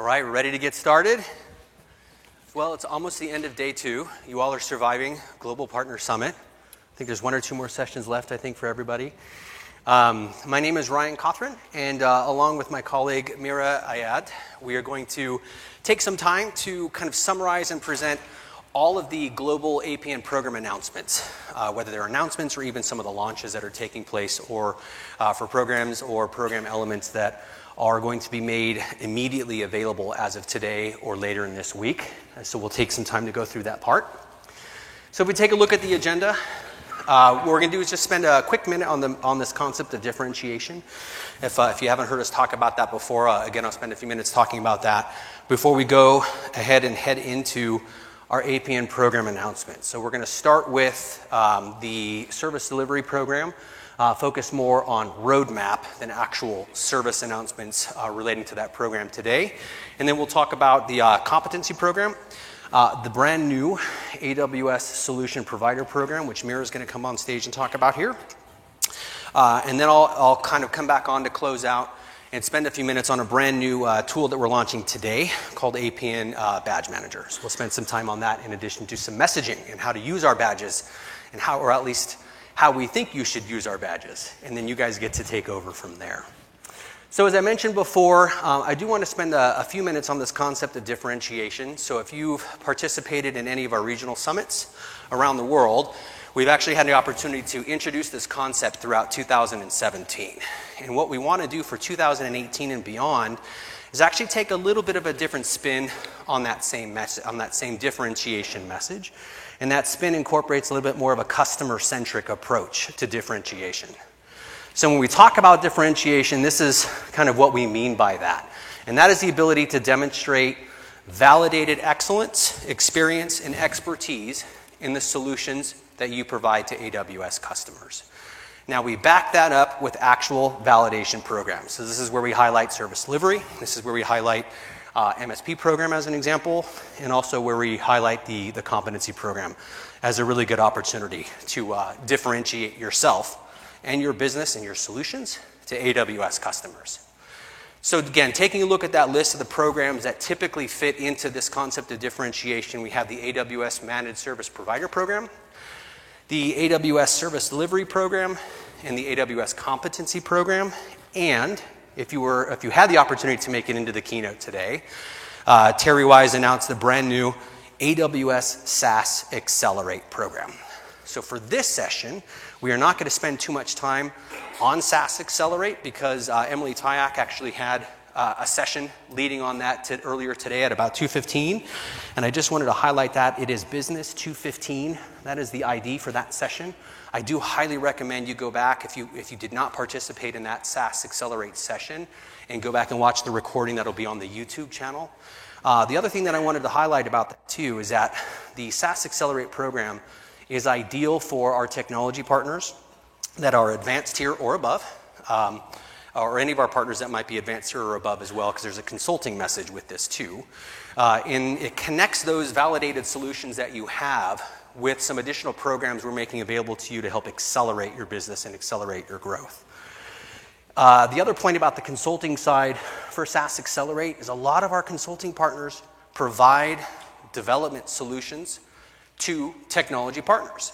All right, ready to get started. Well, it's almost the end of day two. You all are surviving Global Partner Summit. I think there's one or two more sessions left, I think, for everybody. Um, my name is Ryan Cawthron, and uh, along with my colleague Mira Ayad, we are going to take some time to kind of summarize and present all of the global APN program announcements, uh, whether they're announcements or even some of the launches that are taking place, or uh, for programs or program elements that are going to be made immediately available as of today or later in this week. So we'll take some time to go through that part. So if we take a look at the agenda, uh, what we're going to do is just spend a quick minute on, the, on this concept of differentiation. If, uh, if you haven't heard us talk about that before, uh, again, I'll spend a few minutes talking about that before we go ahead and head into our APN program announcement. So we're going to start with um, the service delivery program uh, focus more on roadmap than actual service announcements uh, relating to that program today. And then we'll talk about the uh, competency program, uh, the brand new AWS Solution Provider Program, which Mira is going to come on stage and talk about here. Uh, and then I'll, I'll kind of come back on to close out and spend a few minutes on a brand new uh, tool that we're launching today called APN Badge Manager. We'll spend some time on that in addition to some messaging and how to use our badges and how, or at least how we think you should use our badges, and then you guys get to take over from there. So, as I mentioned before, uh, I do want to spend a, a, few minutes on this concept of differentiation. So, if you've participated in any of our regional summits around the world, we've actually had the opportunity to introduce this concept throughout 2017. And what we want to do for 2018 and beyond is actually take a little bit of a different spin on that same message, on that same differentiation message. And that spin incorporates a little bit more of a customer centric approach to differentiation. So when we talk about differentiation, this is kind of what we mean by that. And that is the ability to demonstrate validated excellence, experience, and expertise in the solutions that you provide to AWS customers. Now, we back that up with actual validation programs. So, this is where we highlight service delivery. This is where we highlight uh, MSP program as an example, and also where we highlight the, the competency program as a really good opportunity to uh, differentiate yourself and your business and your solutions to AWS customers. So, again, taking a look at that list of the programs that typically fit into this concept of differentiation, we have the AWS Managed Service Provider Program, the AWS Service Delivery Program, and the AWS Competency Program, and if you, were, if you had the opportunity to make it into the keynote today, uh, Terry Wise announced the brand new AWS SaaS Accelerate program. So for this session, we are not going to spend too much time on SaaS Accelerate because uh, Emily Tyak actually had uh, a session leading on that to earlier today at about 2.15 and i just wanted to highlight that. It is business 215 that is the id for that session I do highly recommend you go back if you, if you did not participate in that SaaS Accelerate session and go back and watch the recording that'll be on the YouTube channel. Uh, the other thing that I wanted to highlight about that too is that the SaaS Accelerate program is ideal for our technology partners that are advanced tier or above, um, or any of our partners that might be advanced tier or above as well, because there's a consulting message with this too. Uh, and it connects those validated solutions that you have with some additional programs we're making available to you to help accelerate your business and accelerate your growth. Uh, the other point about the consulting side for SaaS Accelerate is a lot of our consulting partners provide development solutions to technology partners.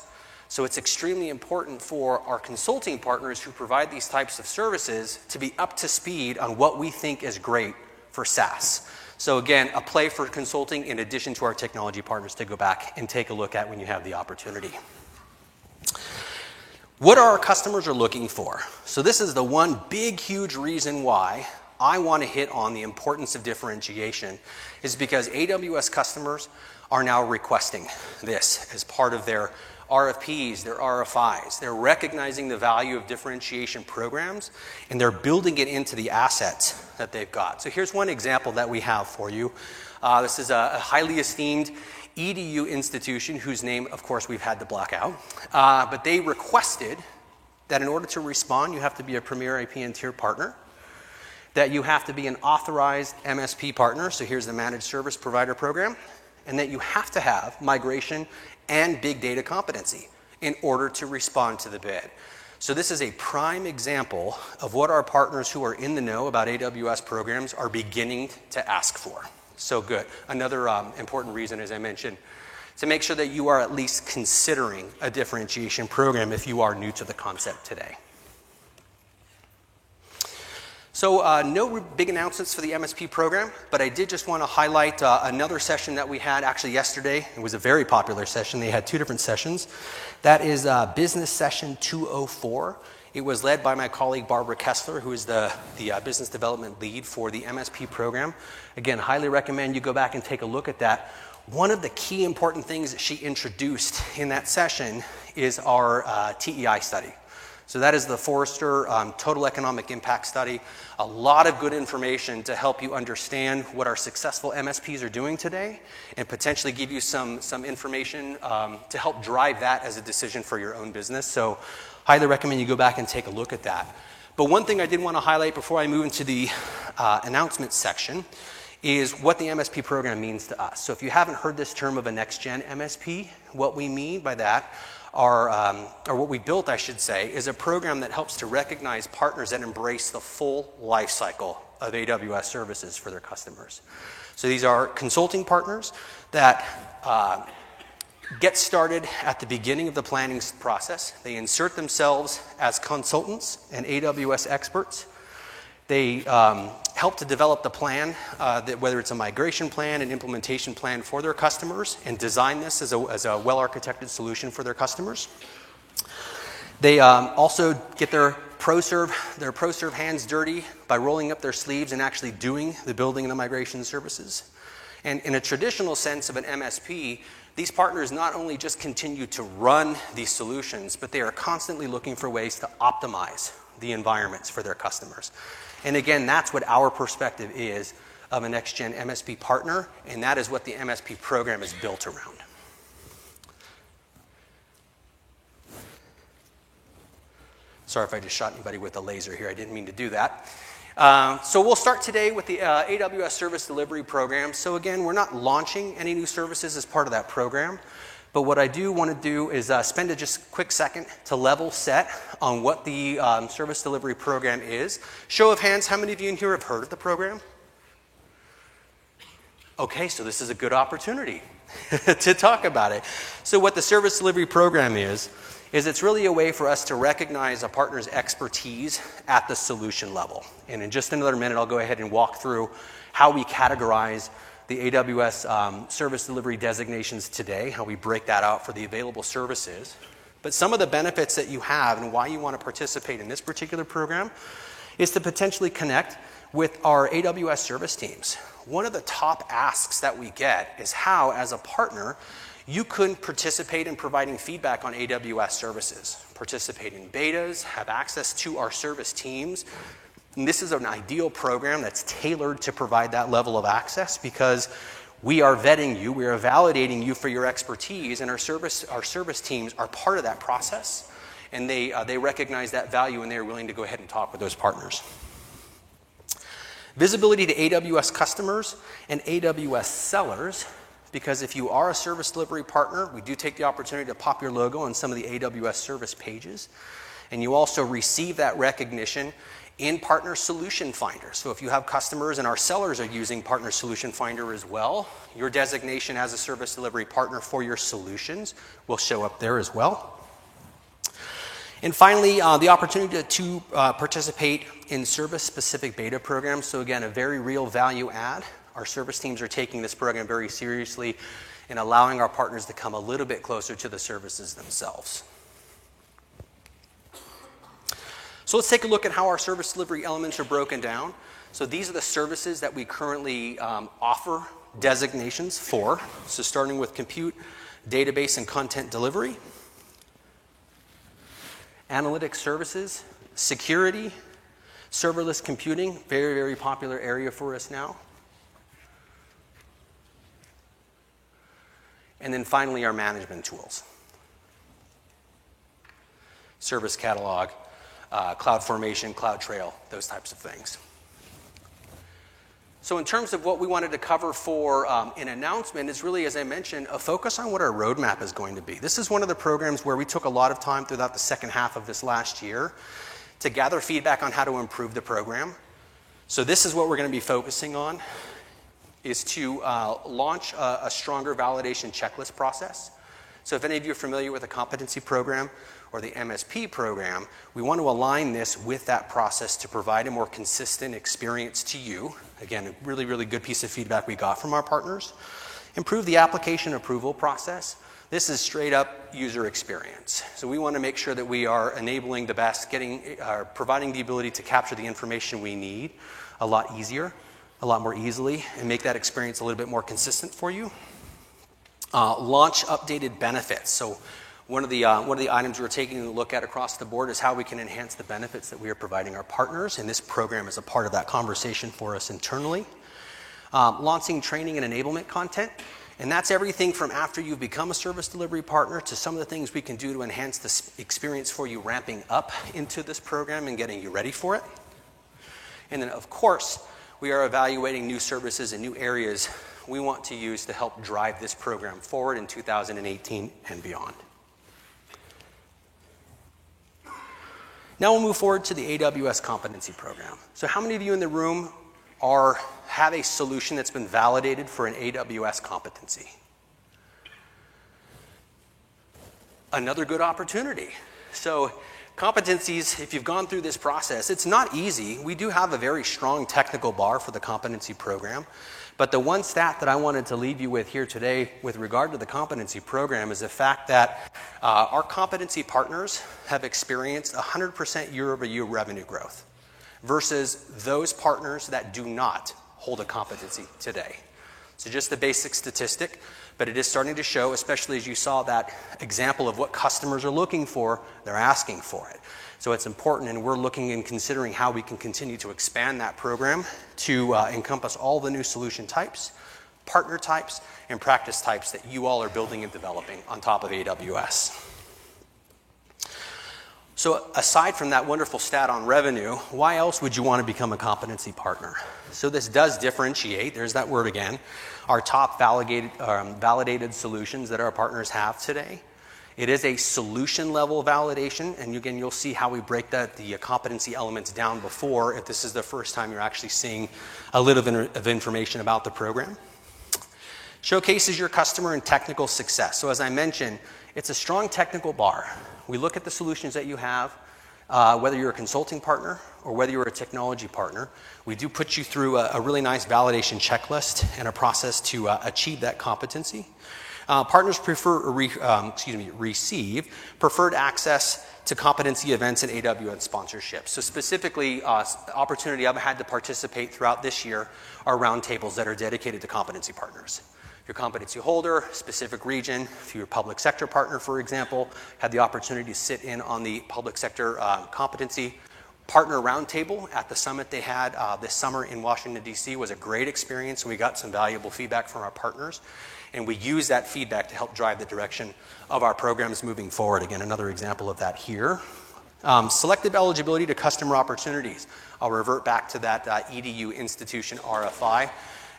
So it's extremely important for our consulting partners who provide these types of services to be up to speed on what we think is great for SaaS. So, again, a play for consulting in addition to our technology partners to go back and take a look at when you have the opportunity. What our customers are looking for? So, this is the one big, huge reason why I want to hit on the importance of differentiation, is because AWS customers are now requesting this as part of their RFPs, their RFIs. They're recognizing the value of differentiation programs and they're building it into the assets that they've got. So here's one example that we have for you. Uh, this is a, a, highly esteemed EDU institution whose name, of course, we've had to block out. Uh, but they requested that in order to respond, you have to be a premier APN tier partner, that you have to be an authorized MSP partner. So here's the managed service provider program and that you have to have migration and big data competency in order to respond to the bid. So, this is a prime example of what our partners who are in the know about AWS programs are beginning to ask for. So, good. Another um, important reason, as I mentioned, to make sure that you are at least considering a differentiation program if you are new to the concept today. So, uh, no big announcements for the MSP program, but I did just want to highlight uh, another session that we had actually yesterday. It was a very popular session. They had two different sessions. That is uh, Business Session 204. It was led by my colleague Barbara Kessler, who is the, the uh, business development lead for the MSP program. Again, highly recommend you go back and take a look at that. One of the key important things that she introduced in that session is our uh, TEI study. So, that is the Forrester um, Total Economic Impact Study. A lot of good information to help you understand what our successful MSPs are doing today and potentially give you some, some information um, to help drive that as a decision for your own business. So, highly recommend you go back and take a look at that. But one thing I did want to highlight before I move into the uh, announcements section is what the MSP program means to us. So, if you haven't heard this term of a next gen MSP, what we mean by that our, um, or what we built, I should say, is a program that helps to recognize partners that embrace the full life cycle of AWS services for their customers. So these are consulting partners that uh, get started at the beginning of the planning process. They insert themselves as consultants and AWS experts they um, help to develop the plan, uh, that whether it's a migration plan, an implementation plan for their customers, and design this as a, as a well architected solution for their customers. They um, also get their ProServe, their ProServe hands dirty by rolling up their sleeves and actually doing the building and the migration services. And in a traditional sense of an MSP, these partners not only just continue to run these solutions, but they are constantly looking for ways to optimize the environments for their customers. And again, that's what our perspective is of a next gen MSP partner, and that is what the MSP program is built around. Sorry if I just shot anybody with a laser here, I didn't mean to do that. Uh, so we'll start today with the uh, AWS Service Delivery Program. So again, we're not launching any new services as part of that program. But what I do want to do is uh, spend a just quick second to level set on what the um, service delivery program is. Show of hands, how many of you in here have heard of the program? Okay, so this is a good opportunity to talk about it. So, what the service delivery program is, is it's really a way for us to recognize a partner's expertise at the solution level. And in just another minute, I'll go ahead and walk through how we categorize the AWS um, service delivery designations today, how we break that out for the available services. But some of the benefits that you have and why you want to participate in this particular program is to potentially connect with our AWS service teams. One of the top asks that we get is how, as a partner, you could participate in providing feedback on AWS services, participate in betas, have access to our service teams, and this is an ideal program that's tailored to provide that level of access because we are vetting you, we are validating you for your expertise, and our service, our service teams are part of that process. And they, uh, they recognize that value and they're willing to go ahead and talk with those partners. Visibility to AWS customers and AWS sellers, because if you are a service delivery partner, we do take the opportunity to pop your logo on some of the AWS service pages. And you also receive that recognition in Partner Solution Finder. So if you have customers and our sellers are using Partner Solution Finder as well, your designation as a service delivery partner for your solutions will show up there as well. And finally, uh, the opportunity to, to uh, participate in service specific beta programs. So, again, a very real value add. Our service teams are taking this program very seriously and allowing our partners to come a little bit closer to the services themselves. So let's take a look at how our service delivery elements are broken down. So these are the services that we currently um, offer designations for. So starting with compute, database, and content delivery, analytics services, security, serverless computing, very, very popular area for us now. And then finally, our management tools. Service catalog, uh, CloudFormation, CloudTrail, those types of things. So, in terms of what we wanted to cover for um, an announcement, is really, as I mentioned, a focus on what our roadmap is going to be. This is one of the programs where we took a lot of time throughout the second half of this last year to gather feedback on how to improve the program. So, this is what we're going to be focusing on: is to uh, launch a, a stronger validation checklist process. So, if any of you are familiar with a competency program, or the MSP program, we want to align this with that process to provide a more consistent experience to you. Again, a really, really good piece of feedback we got from our partners. Improve the application approval process. This is straight up user experience. So we want to make sure that we are enabling the best, getting, uh, providing the ability to capture the information we need a lot easier, a lot more easily, and make that experience a little bit more consistent for you. Uh, launch updated benefits. So one of, the, uh, one of the items we're taking a look at across the board is how we can enhance the benefits that we are providing our partners, and this program is a part of that conversation for us internally. Um, launching training and enablement content, and that's everything from after you've become a service delivery partner to some of the things we can do to enhance the experience for you ramping up into this program and getting you ready for it. And then, of course, we are evaluating new services and new areas we want to use to help drive this program forward in 2018 and beyond. Now we'll move forward to the AWS competency program. So, how many of you in the room are, have a solution that's been validated for an AWS competency? Another good opportunity. So, competencies, if you've gone through this process, it's not easy. We do have a very strong technical bar for the competency program. But the one stat that I wanted to leave you with here today with regard to the competency program is the fact that uh, our competency partners have experienced 100% year over year revenue growth versus those partners that do not hold a competency today. So, just the basic statistic, but it is starting to show, especially as you saw that example of what customers are looking for, they're asking for it. So it's important, and we're looking and considering how we can continue to expand that program to uh, encompass all the new solution types, partner types, and practice types that you all are building and developing on top of AWS. So, aside from that wonderful stat on revenue, why else would you want to become a competency partner? So, this does differentiate, there's that word again, our top validated, um, validated solutions that our partners have today it is a solution level validation, and again, you'll see how we break that, the competency elements down before if this is the first time you're actually seeing a little bit of information about the program. Showcases your customer and technical success. So, as I mentioned, it's a strong technical bar. We look at the solutions that you have, uh, whether you're a consulting partner or whether you're a technology partner. We do put you through a, a really nice validation checklist and a process to uh, achieve that competency. Uh, partners prefer, re, um, excuse me, receive preferred access to competency events and AWS sponsorships. So specifically, uh, opportunity I've had to participate throughout this year are roundtables that are dedicated to competency partners. If competency holder, specific region, if you're a public sector partner, for example, had the opportunity to sit in on the public sector uh, competency partner roundtable at the summit they had uh, this summer in Washington, D.C. was a great experience, we got some valuable feedback from our partners and we use that feedback to help drive the direction of our programs moving forward. Again, another example of that here. Um, selective eligibility to customer opportunities. I'll revert back to that uh, EDU institution RFI.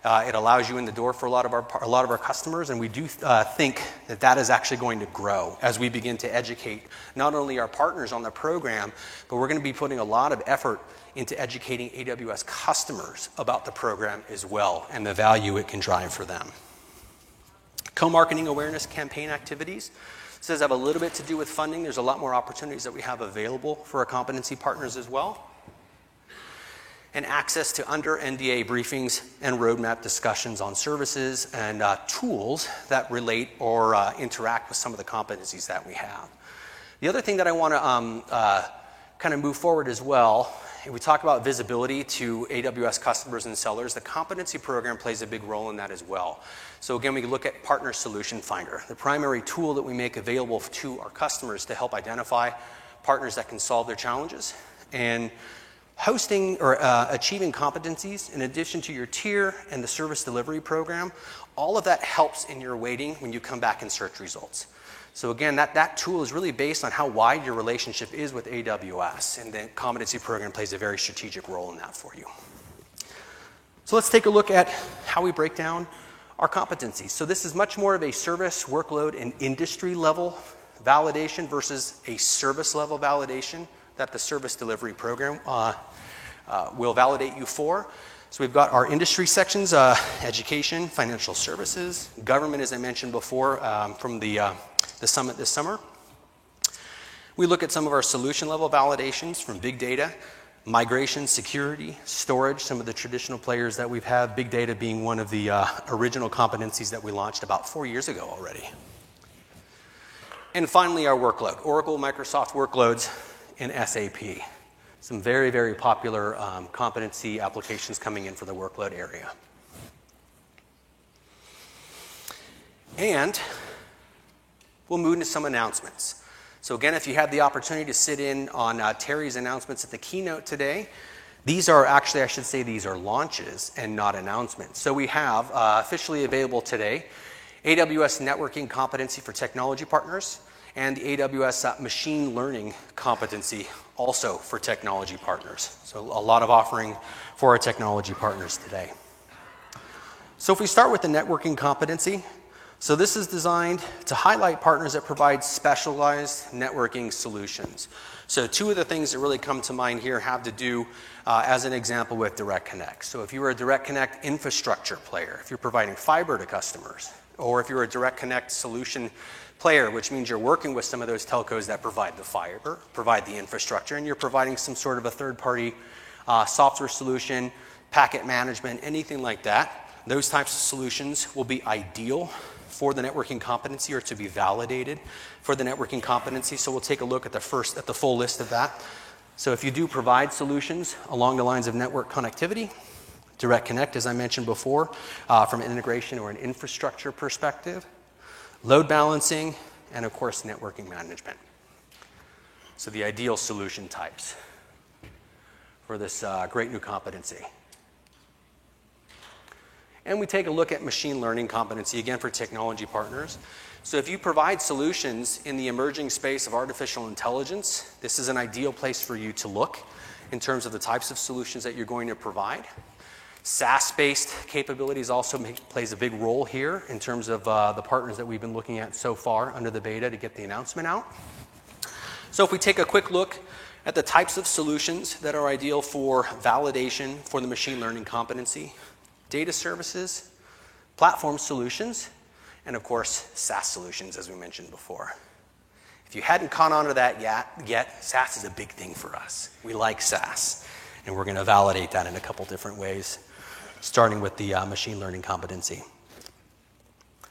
Uh, it allows you in the door for a lot of our, a lot of our customers, and we do uh, think that that is actually going to grow as we begin to educate not only our partners on the program, but we're going to be putting a lot of effort into educating AWS customers about the program as well and the value it can drive for them. Co marketing awareness campaign activities. This does have a little bit to do with funding. There's a lot more opportunities that we have available for our competency partners as well. And access to under NDA briefings and roadmap discussions on services and uh, tools that relate or uh, interact with some of the competencies that we have. The other thing that I want to um, uh, kind of move forward as well if we talk about visibility to AWS customers and sellers, the competency program plays a big role in that as well. So again, we look at Partner Solution Finder, the primary tool that we make available to our customers to help identify partners that can solve their challenges. And hosting or uh, achieving competencies in addition to your tier and the service delivery program, all of that helps in your weighting when you come back in search results. So again, that, that tool is really based on how wide your relationship is with AWS, and the competency program plays a very strategic role in that for you. So let's take a look at how we break down our competencies. So this is much more of a service workload and industry level validation versus a service level validation that the service delivery program uh, uh, will validate you for. So we've got our industry sections uh, education, financial services, government, as I mentioned before um, from the, uh, the summit this summer. We look at some of our solution level validations from big data, migration, security, storage, some of the traditional players that we've had, big data being one of the uh, original competencies that we launched about four years ago already. And finally, our workload Oracle, Microsoft workloads, and SAP. Some very, very popular um, competency applications coming in for the workload area. And we'll move into some announcements. So, again, if you had the opportunity to sit in on uh, Terry's announcements at the keynote today, these are actually, I should say, these are launches and not announcements. So, we have uh, officially available today AWS Networking Competency for Technology Partners and the AWS uh, Machine Learning Competency also for technology partners. So, a lot of offering for our technology partners today. So, if we start with the networking competency, so, this is designed to highlight partners that provide specialized networking solutions. So, two of the things that really come to mind here have to do, uh, as an example, with Direct Connect. So, if you are a Direct Connect infrastructure player, if you're providing fiber to customers, or if you're a Direct Connect solution player, which means you're working with some of those telcos that provide the fiber, provide the infrastructure, and you're providing some sort of a third party uh, software solution, packet management, anything like that, those types of solutions will be ideal for the networking competency or to be validated for the networking competency. So we'll take a look at the first, at the full list of that. So if you do provide solutions along the lines of network connectivity, Direct Connect, as I mentioned before, uh, from an integration or an infrastructure perspective, load balancing, and of course, networking management. So the ideal solution types for this uh, great new competency. And we take a look at machine learning competency, again, for technology partners. So, if you provide solutions in the emerging space of artificial intelligence, this is an ideal place for you to look in terms of the types of solutions that you're going to provide. SaaS based capabilities also make, plays a big role here in terms of uh, the partners that we've been looking at so far under the beta to get the announcement out. So, if we take a quick look at the types of solutions that are ideal for validation for the machine learning competency, data services, platform solutions, and of course, SaaS solutions, as we mentioned before. If you hadn't caught on to that yet, yet SaaS is a big thing for us. We like SaaS, and we're going to validate that in a couple different ways, starting with the uh, machine learning competency.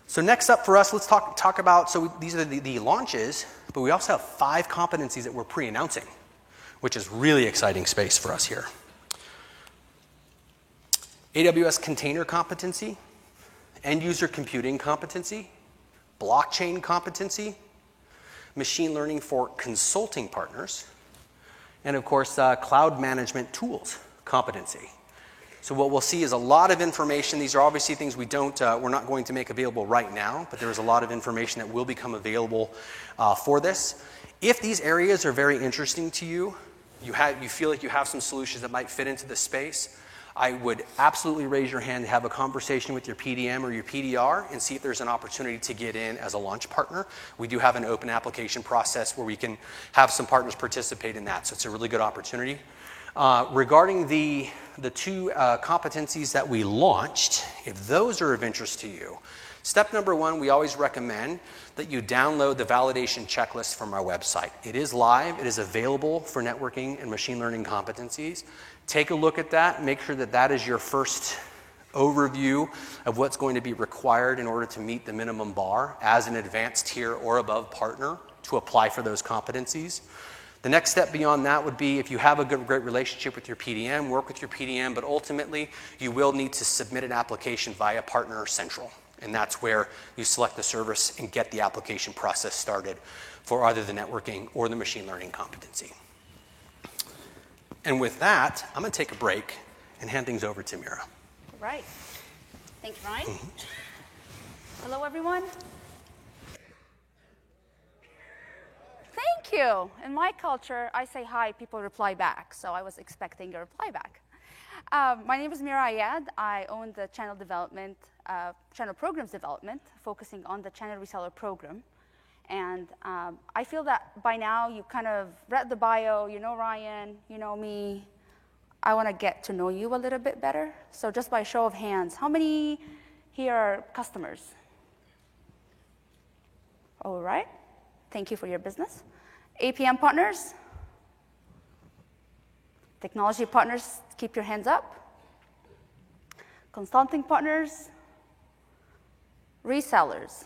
So, next up for us, let's talk, talk about so these are the, the launches, but we also have five competencies that we're pre announcing, which is really exciting space for us here. AWS container competency, end user computing competency, blockchain competency, machine learning for consulting partners, and of course, uh, cloud management tools competency. So what we'll see is a lot of information. These are obviously things we don't, uh, we're not going to make available right now, but there is a lot of information that will become available uh, for this. If these areas are very interesting to you, you, have, you feel like you have some solutions that might fit into this space, I would absolutely raise your hand to have a conversation with your PDM or your PDR and see if there's an opportunity to get in as a launch partner. We do have an open application process where we can have some partners participate in that, so it's a really good opportunity. Uh, regarding the, the two uh, competencies that we launched, if those are of interest to you, step number one, we always recommend that you download the validation checklist from our website. It is live, it is available for networking and machine learning competencies. Take a look at that, make sure that that is your first overview of what's going to be required in order to meet the minimum bar as an advanced tier or above partner to apply for those competencies. The next step beyond that would be if you have a good, great relationship with your PDM, work with your PDM, but ultimately you will need to submit an application via Partner Central. And that's where you select the service and get the application process started for either the networking or the machine learning competency. And with that, I'm going to take a break and hand things over to Mira. All right. Thank you, Ryan. Mm-hmm. Hello, everyone. Thank you. In my culture, I say hi, people reply back. So I was expecting a reply back. Uh, my name is Mira Ayad. I own the channel development, uh, channel programs development, focusing on the channel reseller program. And um, I feel that by now you kind of read the bio, you know Ryan, you know me. I want to get to know you a little bit better. So just by show of hands, how many here are customers? All right. Thank you for your business. APN partners? Technology partners, keep your hands up. Consulting partners? Resellers?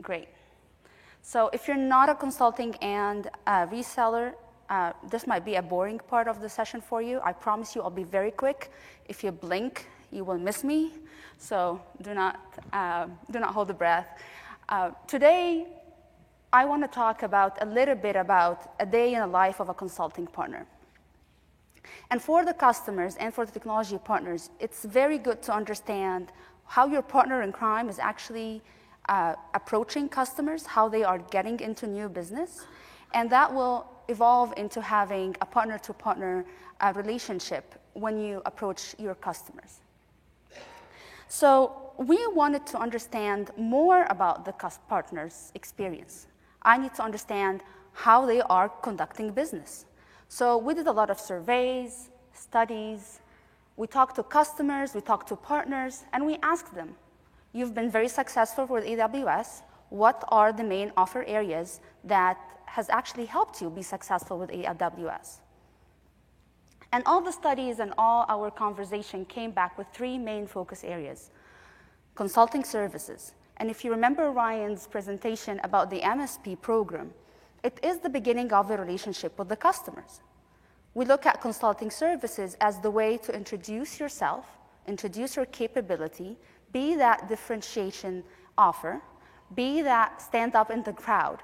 Great. So if you're not a consulting and a reseller, uh, this might be a boring part of the session for you. I promise you I'll be very quick. If you blink, you will miss me. So do not, uh, do not hold the breath. Uh, today, I want to talk about a little bit about a day in the life of a consulting partner. And for the customers and for the technology partners, it's very good to understand how your partner in crime is actually uh, approaching customers, how they are getting into new business, and that will evolve into having a partner to partner relationship when you approach your customers. So, we wanted to understand more about the partner's experience. I need to understand how they are conducting business. So we did a lot of surveys, studies. We talked to customers, we talked to partners, and we asked them, you've been very successful with AWS. What are the main offer areas that has actually helped you be successful with AWS? And all the studies and all our conversation came back with three main focus areas. Consulting services, and if you remember Ryan's presentation about the MSP program, it is the beginning of the relationship with the customers. We look at consulting services as the way to introduce yourself, introduce your capability, be that differentiation offer, be that stand up in the crowd,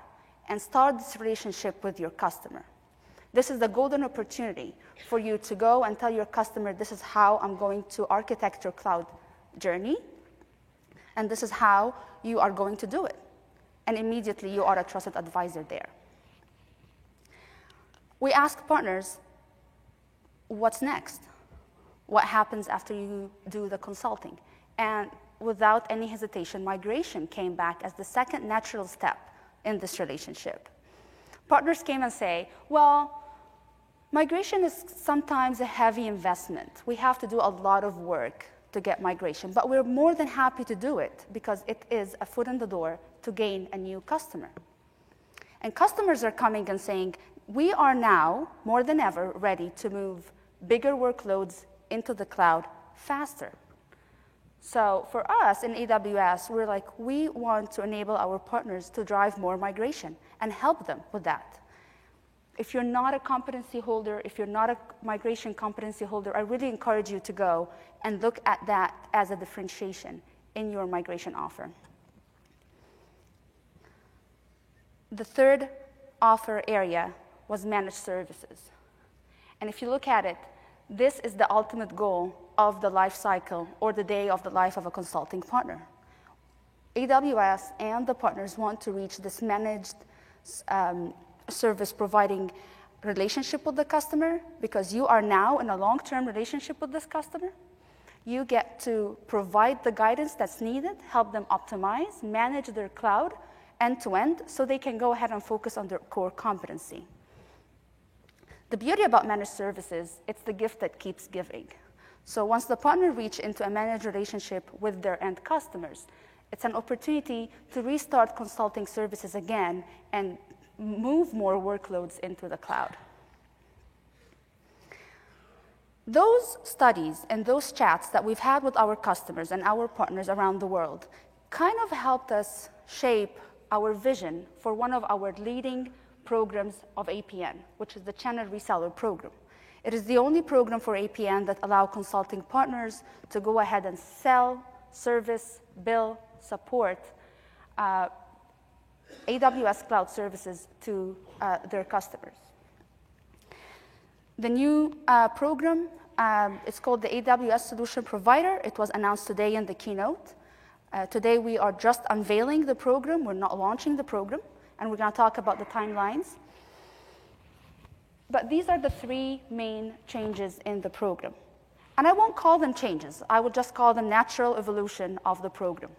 and start this relationship with your customer. This is the golden opportunity for you to go and tell your customer, this is how I'm going to architect your cloud journey and this is how you are going to do it. And immediately you are a trusted advisor there. We ask partners, what's next? What happens after you do the consulting? And without any hesitation, migration came back as the second natural step in this relationship. Partners came and say, well, migration is sometimes a heavy investment. We have to do a lot of work to get migration. But we're more than happy to do it because it is a foot in the door to gain a new customer. And customers are coming and saying, we are now more than ever ready to move bigger workloads into the cloud faster. So for us in AWS, we're like, we want to enable our partners to drive more migration and help them with that. If you're not a competency holder, if you're not a migration competency holder, I really encourage you to go and look at that as a differentiation in your migration offer. The third offer area was managed services. And if you look at it, this is the ultimate goal of the life cycle or the day of the life of a consulting partner. AWS and the partners want to reach this managed um, service providing relationship with the customer because you are now in a long term relationship with this customer. You get to provide the guidance that's needed, help them optimize, manage their cloud end to end so they can go ahead and focus on their core competency. The beauty about managed services, it's the gift that keeps giving. So once the partner reach into a managed relationship with their end customers, it's an opportunity to restart consulting services again and move more workloads into the cloud. Those studies and those chats that we've had with our customers and our partners around the world kind of helped us shape our vision for one of our leading programs of APN, which is the Channel Reseller Program. It is the only program for APN that allow consulting partners to go ahead and sell, service, bill, support uh, AWS cloud services to uh, their customers. The new uh, program um, is called the AWS Solution Provider. It was announced today in the keynote. Uh, today we are just unveiling the program. We're not launching the program, and we're going to talk about the timelines. But these are the three main changes in the program. And I won't call them changes, I will just call them natural evolution of the program.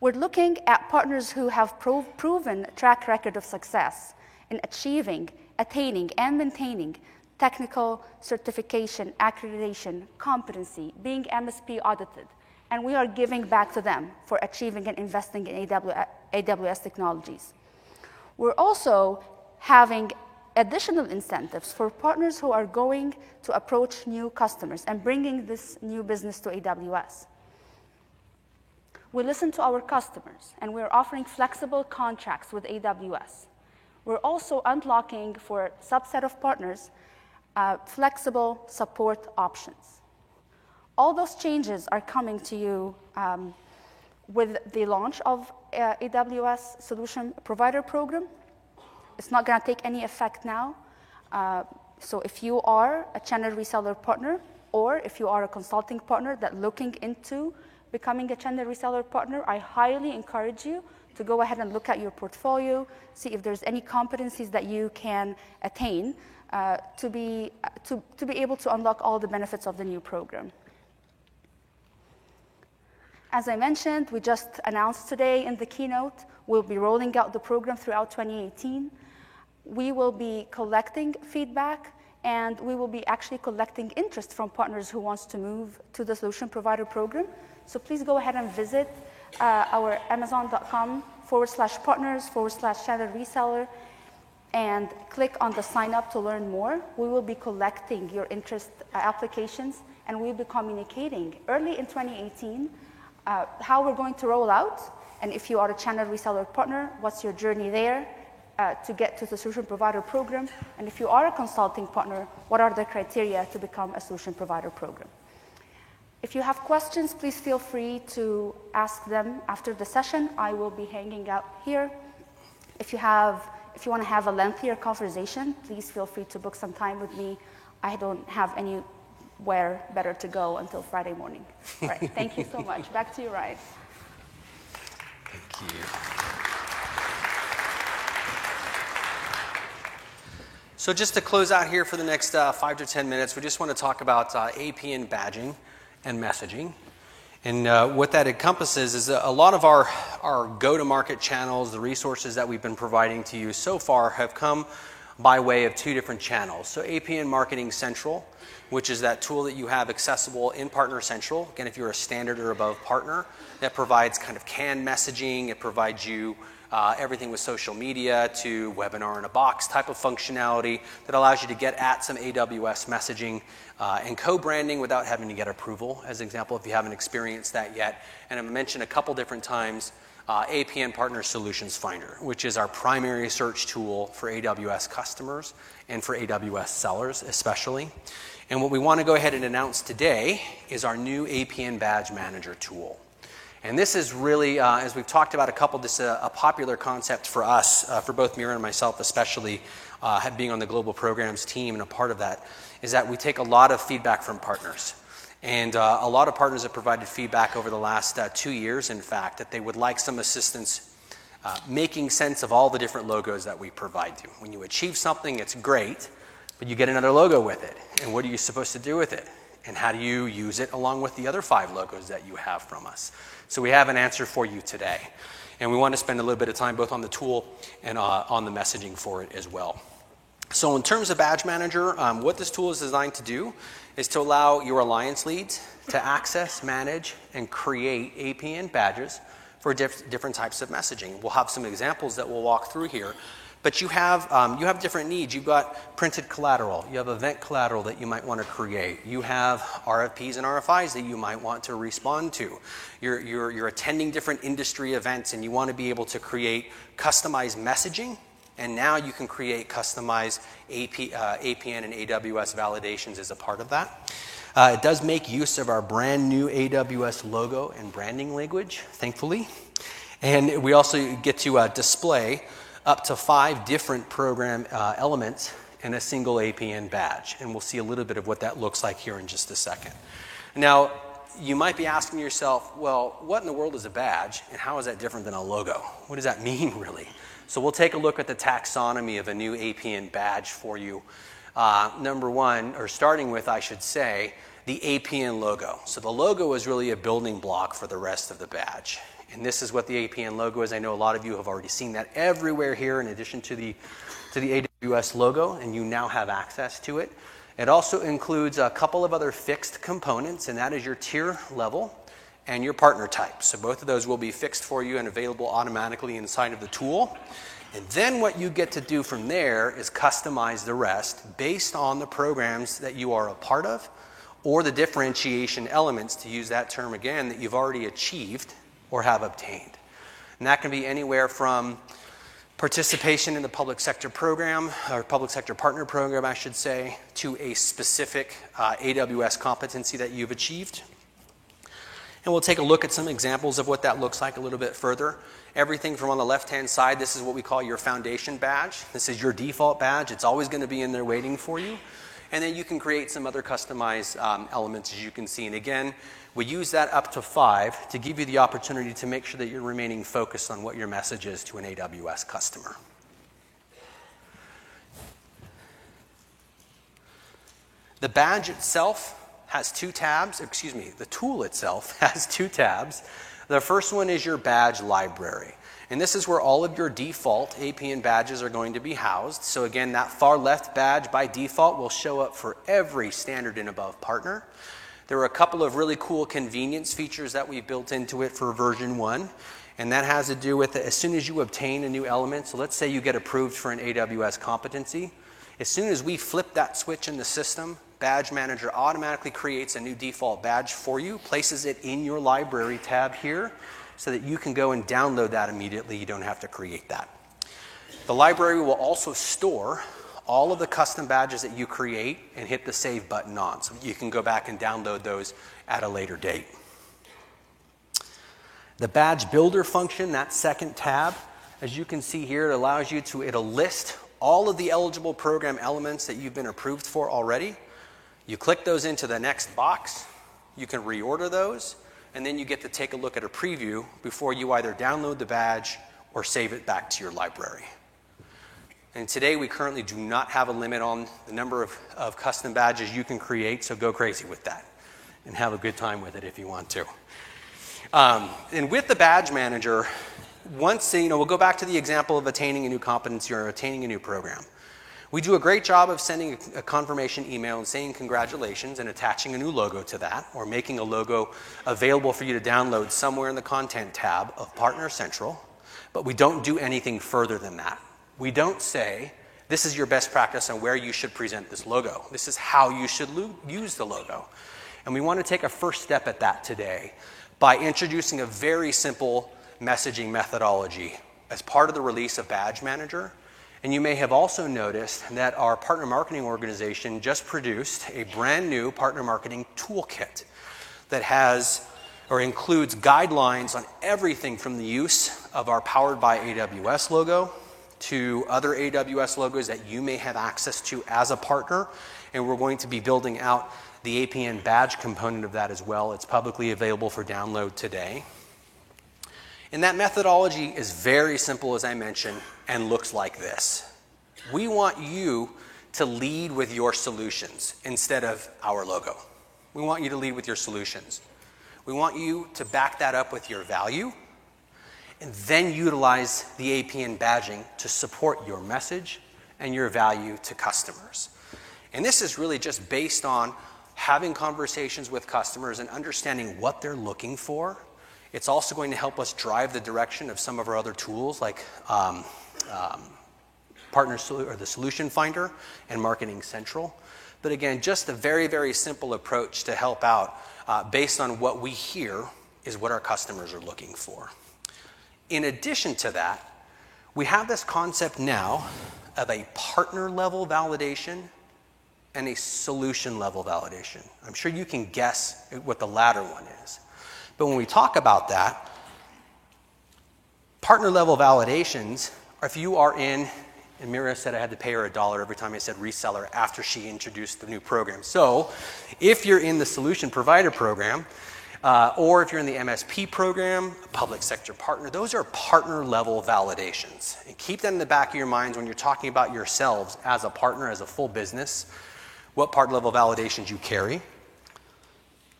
We're looking at partners who have pro- proven track record of success in achieving, attaining, and maintaining technical certification, accreditation, competency, being MSP audited, and we are giving back to them for achieving and investing in AWS technologies. We're also having additional incentives for partners who are going to approach new customers and bringing this new business to AWS. We listen to our customers, and we're offering flexible contracts with AWS. We're also unlocking for a subset of partners uh, flexible support options. All those changes are coming to you um, with the launch of uh, AWS Solution Provider Program. It's not going to take any effect now. Uh, so if you are a channel reseller partner, or if you are a consulting partner that looking into becoming a channel reseller partner, I highly encourage you to go ahead and look at your portfolio, see if there's any competencies that you can attain uh, to, be, uh, to, to be able to unlock all the benefits of the new program. As I mentioned, we just announced today in the keynote, we'll be rolling out the program throughout 2018. We will be collecting feedback and we will be actually collecting interest from partners who wants to move to the solution provider program. So please go ahead and visit uh, our amazon.com forward slash partners forward slash channel reseller and click on the sign up to learn more. We will be collecting your interest uh, applications and we'll be communicating early in 2018 uh, how we're going to roll out, and if you are a channel reseller partner, what's your journey there uh, to get to the solution provider program, and if you are a consulting partner, what are the criteria to become a solution provider program. If you have questions, please feel free to ask them after the session. I will be hanging out here. If you have, if you want to have a lengthier conversation, please feel free to book some time with me. I don't have anywhere better to go until Friday morning. All right, thank you so much. Back to you, Ryan. Thank you. So, just to close out here for the next uh, five to 10 minutes, we just want to talk about uh, APN badging and messaging. And uh, what that encompasses is a, lot of our, our go to market channels, the resources that we've been providing to you so far, have come by way of two different channels. So, APN Marketing Central which is that tool that you have accessible in Partner Central. Again, if you're a standard or above partner, that provides kind of canned messaging. It provides you uh, everything with social media to webinar in a box type of functionality that allows you to get at some AWS messaging uh, and co branding without having to get approval, as an example, if you haven't experienced that yet. And I mentioned a couple different times. Uh, APN Partner Solutions Finder, which is our primary search tool for AWS customers and for AWS sellers, especially. And what we want to go ahead and announce today is our new APN Badge Manager tool. And this is really, uh, as we've talked about a couple, this is a, a popular concept for us, uh, for both Mira and myself, especially uh, being on the global programs team and a part of that, is that we take a lot of feedback from partners. And uh, a lot of partners have provided feedback over the last uh, two years, in fact, that they would like some assistance uh, making sense of all the different logos that we provide you. When you achieve something, it's great but you get another logo with it. And what are you supposed to do with it? And how do you use it along with the other five logos that you have from us? So we have an answer for you today. And we want to spend a little bit of time both on the tool and uh, on the messaging for it as well. So, in terms of Badge Manager, um, what this tool is designed to do is to allow your alliance leads to access, manage, and create APN badges for diff- different types of messaging. We'll have some examples that we'll walk through here. But you have, um, you have different needs. You've got printed collateral. You have event collateral that you might want to create. You have RFPs and RFIs that you might want to respond to. You're, you're, you're attending different industry events and you want to be able to create customized messaging. And now you can create customized AP, uh, APN and AWS validations as a part of that. Uh, it does make use of our brand new AWS logo and branding language, thankfully. And we also get to uh, display up to five different program uh, elements in a single APN badge. And we'll see a little bit of what that looks like here in just a second. Now, you might be asking yourself, well, what in the world is a badge and how is that different than a logo? What does that mean, really? So we'll take a look at the taxonomy of a new APN badge for you. Uh, number one, or starting with, I should say, the APN logo. So the logo is really a building block for the rest of the badge. And this is what the APN logo is. I know a lot of you have already seen that everywhere here in addition to the, to the AWS logo, and you now have access to it. It also includes a couple of other fixed components, and that is your tier level and your partner type. So both of those will be fixed for you and available automatically inside of the tool. And then what you get to do from there is customize the rest based on the programs that you are a part of or the differentiation elements, to use that term again, that you've already achieved or have obtained. And that can be anywhere from participation in the public sector program, or public sector partner program, I should say, to a specific uh, AWS competency that you've achieved. And we'll take a look at some examples of what that looks like a little bit further. Everything from on the left hand side, this is what we call your foundation badge. This is your default badge. It's always going to be in there waiting for you. And then you can create some other customized um, elements as you can see. And again, we use that up to five to give you the opportunity to make sure that you're remaining focused on what your message is to an AWS customer. The badge itself has two tabs. Excuse me, the tool itself has two tabs. The first one is your badge library. And this is where all of your default APN badges are going to be housed. So, again, that far left badge by default will show up for every standard and above partner. There are a couple of really cool convenience features that we built into it for version one. And that has to do with as soon as you obtain a new element, so let's say you get approved for an AWS competency, as soon as we flip that switch in the system, Badge Manager automatically creates a new default badge for you, places it in your library tab here, so that you can go and download that immediately. You don't have to create that. The library will also store all of the custom badges that you create and hit the save button on. So you can go back and download those at a later date. The badge builder function, that second tab, as you can see here, it allows you to, it'll list all of the eligible program elements that you've been approved for already. You click those into the next box, you can reorder those, and then you get to take a look at a preview before you either download the badge or save it back to your library. And today we currently do not have a limit on the number of, of custom badges you can create, so go crazy with that and have a good time with it if you want to. Um, and with the badge manager, once, you know, we'll go back to the example of attaining a new competency or attaining a new program. We do a great job of sending a confirmation email and saying congratulations and attaching a new logo to that, or making a logo available for you to download somewhere in the content tab of Partner Central, but we don't do anything further than that. We don't say, this is your best practice on where you should present this logo. This is how you should lo- use the logo. And we want to take a first step at that today by introducing a very simple messaging methodology as part of the release of Badge Manager. And you may have also noticed that our partner marketing organization just produced a brand new partner marketing toolkit that has or includes guidelines on everything from the use of our powered by AWS logo to other AWS logos that you may have access to as a partner. And we're going to be building out the APN badge component of that as well. It's publicly available for download today. And that methodology is very simple, as I mentioned, and looks like this. We want you to lead with your solutions instead of our logo. We want you to lead with your solutions. We want you to back that up with your value and then utilize the APN badging to support your message and your value to customers. And this is really just based on having conversations with customers and understanding what they're looking for. It's also going to help us drive the direction of some of our other tools like um, um, Partner or the Solution Finder and Marketing Central. But again, just a very, very simple approach to help out uh, based on what we hear is what our customers are looking for. In addition to that, we have this concept now of a partner level validation and a solution level validation. I'm sure you can guess what the latter one is. But when we talk about that, partner level validations are if you are in, and Mira said I had to pay her a dollar every time I said reseller after she introduced the new program. So if you're in the solution provider program, Uh, or if you're in the MSP program, public sector partner, those are partner level validations. And keep that in the back of your minds when you're talking about yourselves as a partner, as a full business, what partner level validations you carry.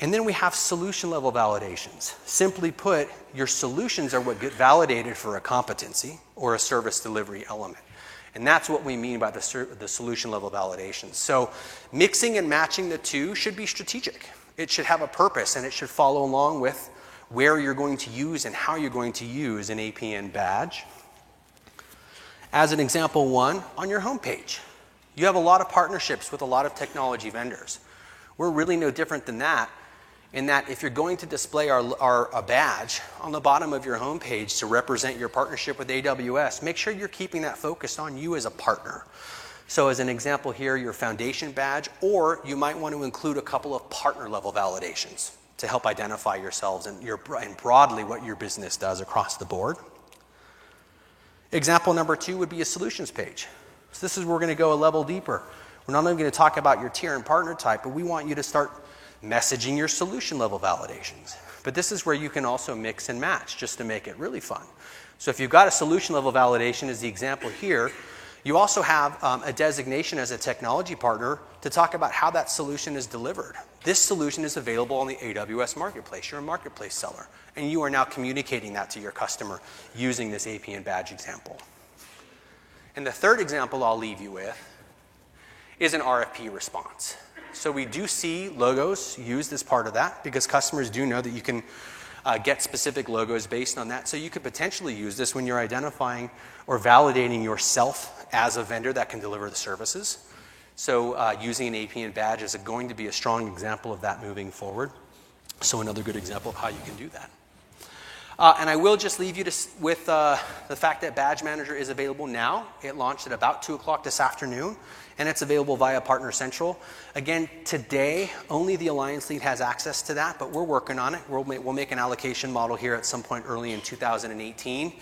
And then we have solution level validations. Simply put, your solutions are what get validated for a competency or a service delivery element. And that's what we mean by the, the solution level validations. So, mixing and matching the two should be strategic. It should have a purpose and it should follow along with where you're going to use and how you're going to use an APN badge. As an example one, on your homepage, you have a lot of partnerships with a lot of technology vendors. We're really no different than that in that if you're going to display our, our, a badge on the bottom of your homepage to represent your partnership with AWS, make sure you're keeping that focused on you as a partner. So, as an example here, your foundation badge, or you might want to include a couple of partner level validations to help identify yourselves and, your, and broadly what your business does across the board. Example number two would be a solutions page. So, this is where we're going to go a level deeper. We're not only going to talk about your tier and partner type, but we want you to start messaging your solution level validations. But this is where you can also mix and match just to make it really fun. So if you've got a solution level validation, as the example here, you also have um, a designation as a technology partner to talk about how that solution is delivered. This solution is available on the AWS marketplace. You're a marketplace seller, and you are now communicating that to your customer using this APN badge example. And the third example I'll leave you with is an RFP response. So we do see logos used as part of that because customers do know that you can uh, get specific logos based on that. So you could potentially use this when you're identifying or validating yourself as a vendor that can deliver the services. So uh, using an APN badge is going to be a strong example of that moving forward. So another good example of how you can do that. Uh, and I will just leave you to, with uh, the fact that Badge Manager is available now. It launched at about 2 o'clock this afternoon, and it's available via Partner Central. Again, today, only the Alliance Lead has access to that, but we're working on it. We'll make, we'll make an allocation model here at some point early in 2018.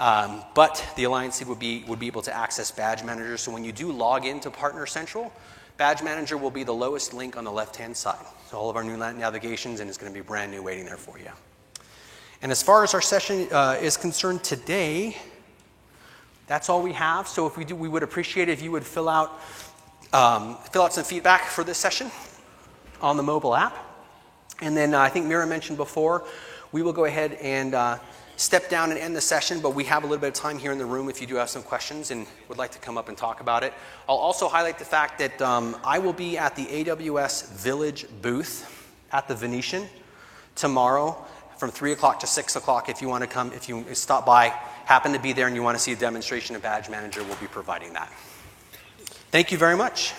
Um, but the Alliance Lead would be, would be able to access Badge Manager. So when you do log into Partner Central, Badge Manager will be the lowest link on the left hand side. So all of our new navigations, and it's going to be brand new waiting there for you. And as far as our session uh, is concerned today, that's all we have. So if we do, we would appreciate if you would fill out, um, fill out some feedback for this session on the mobile app. And then uh, I think Mira mentioned before, we will go ahead and uh, step down and end the session, but we have a little bit of time here in the room if you do have some questions and would like to come up and talk about it. I'll also highlight the fact that um, I will be at the AWS Village booth at the Venetian tomorrow from 3 o'clock to 6 o'clock if you want to come, if you stop by, happen to be there and you want to see a demonstration of Badge Manager, we'll be providing that. Thank you very much.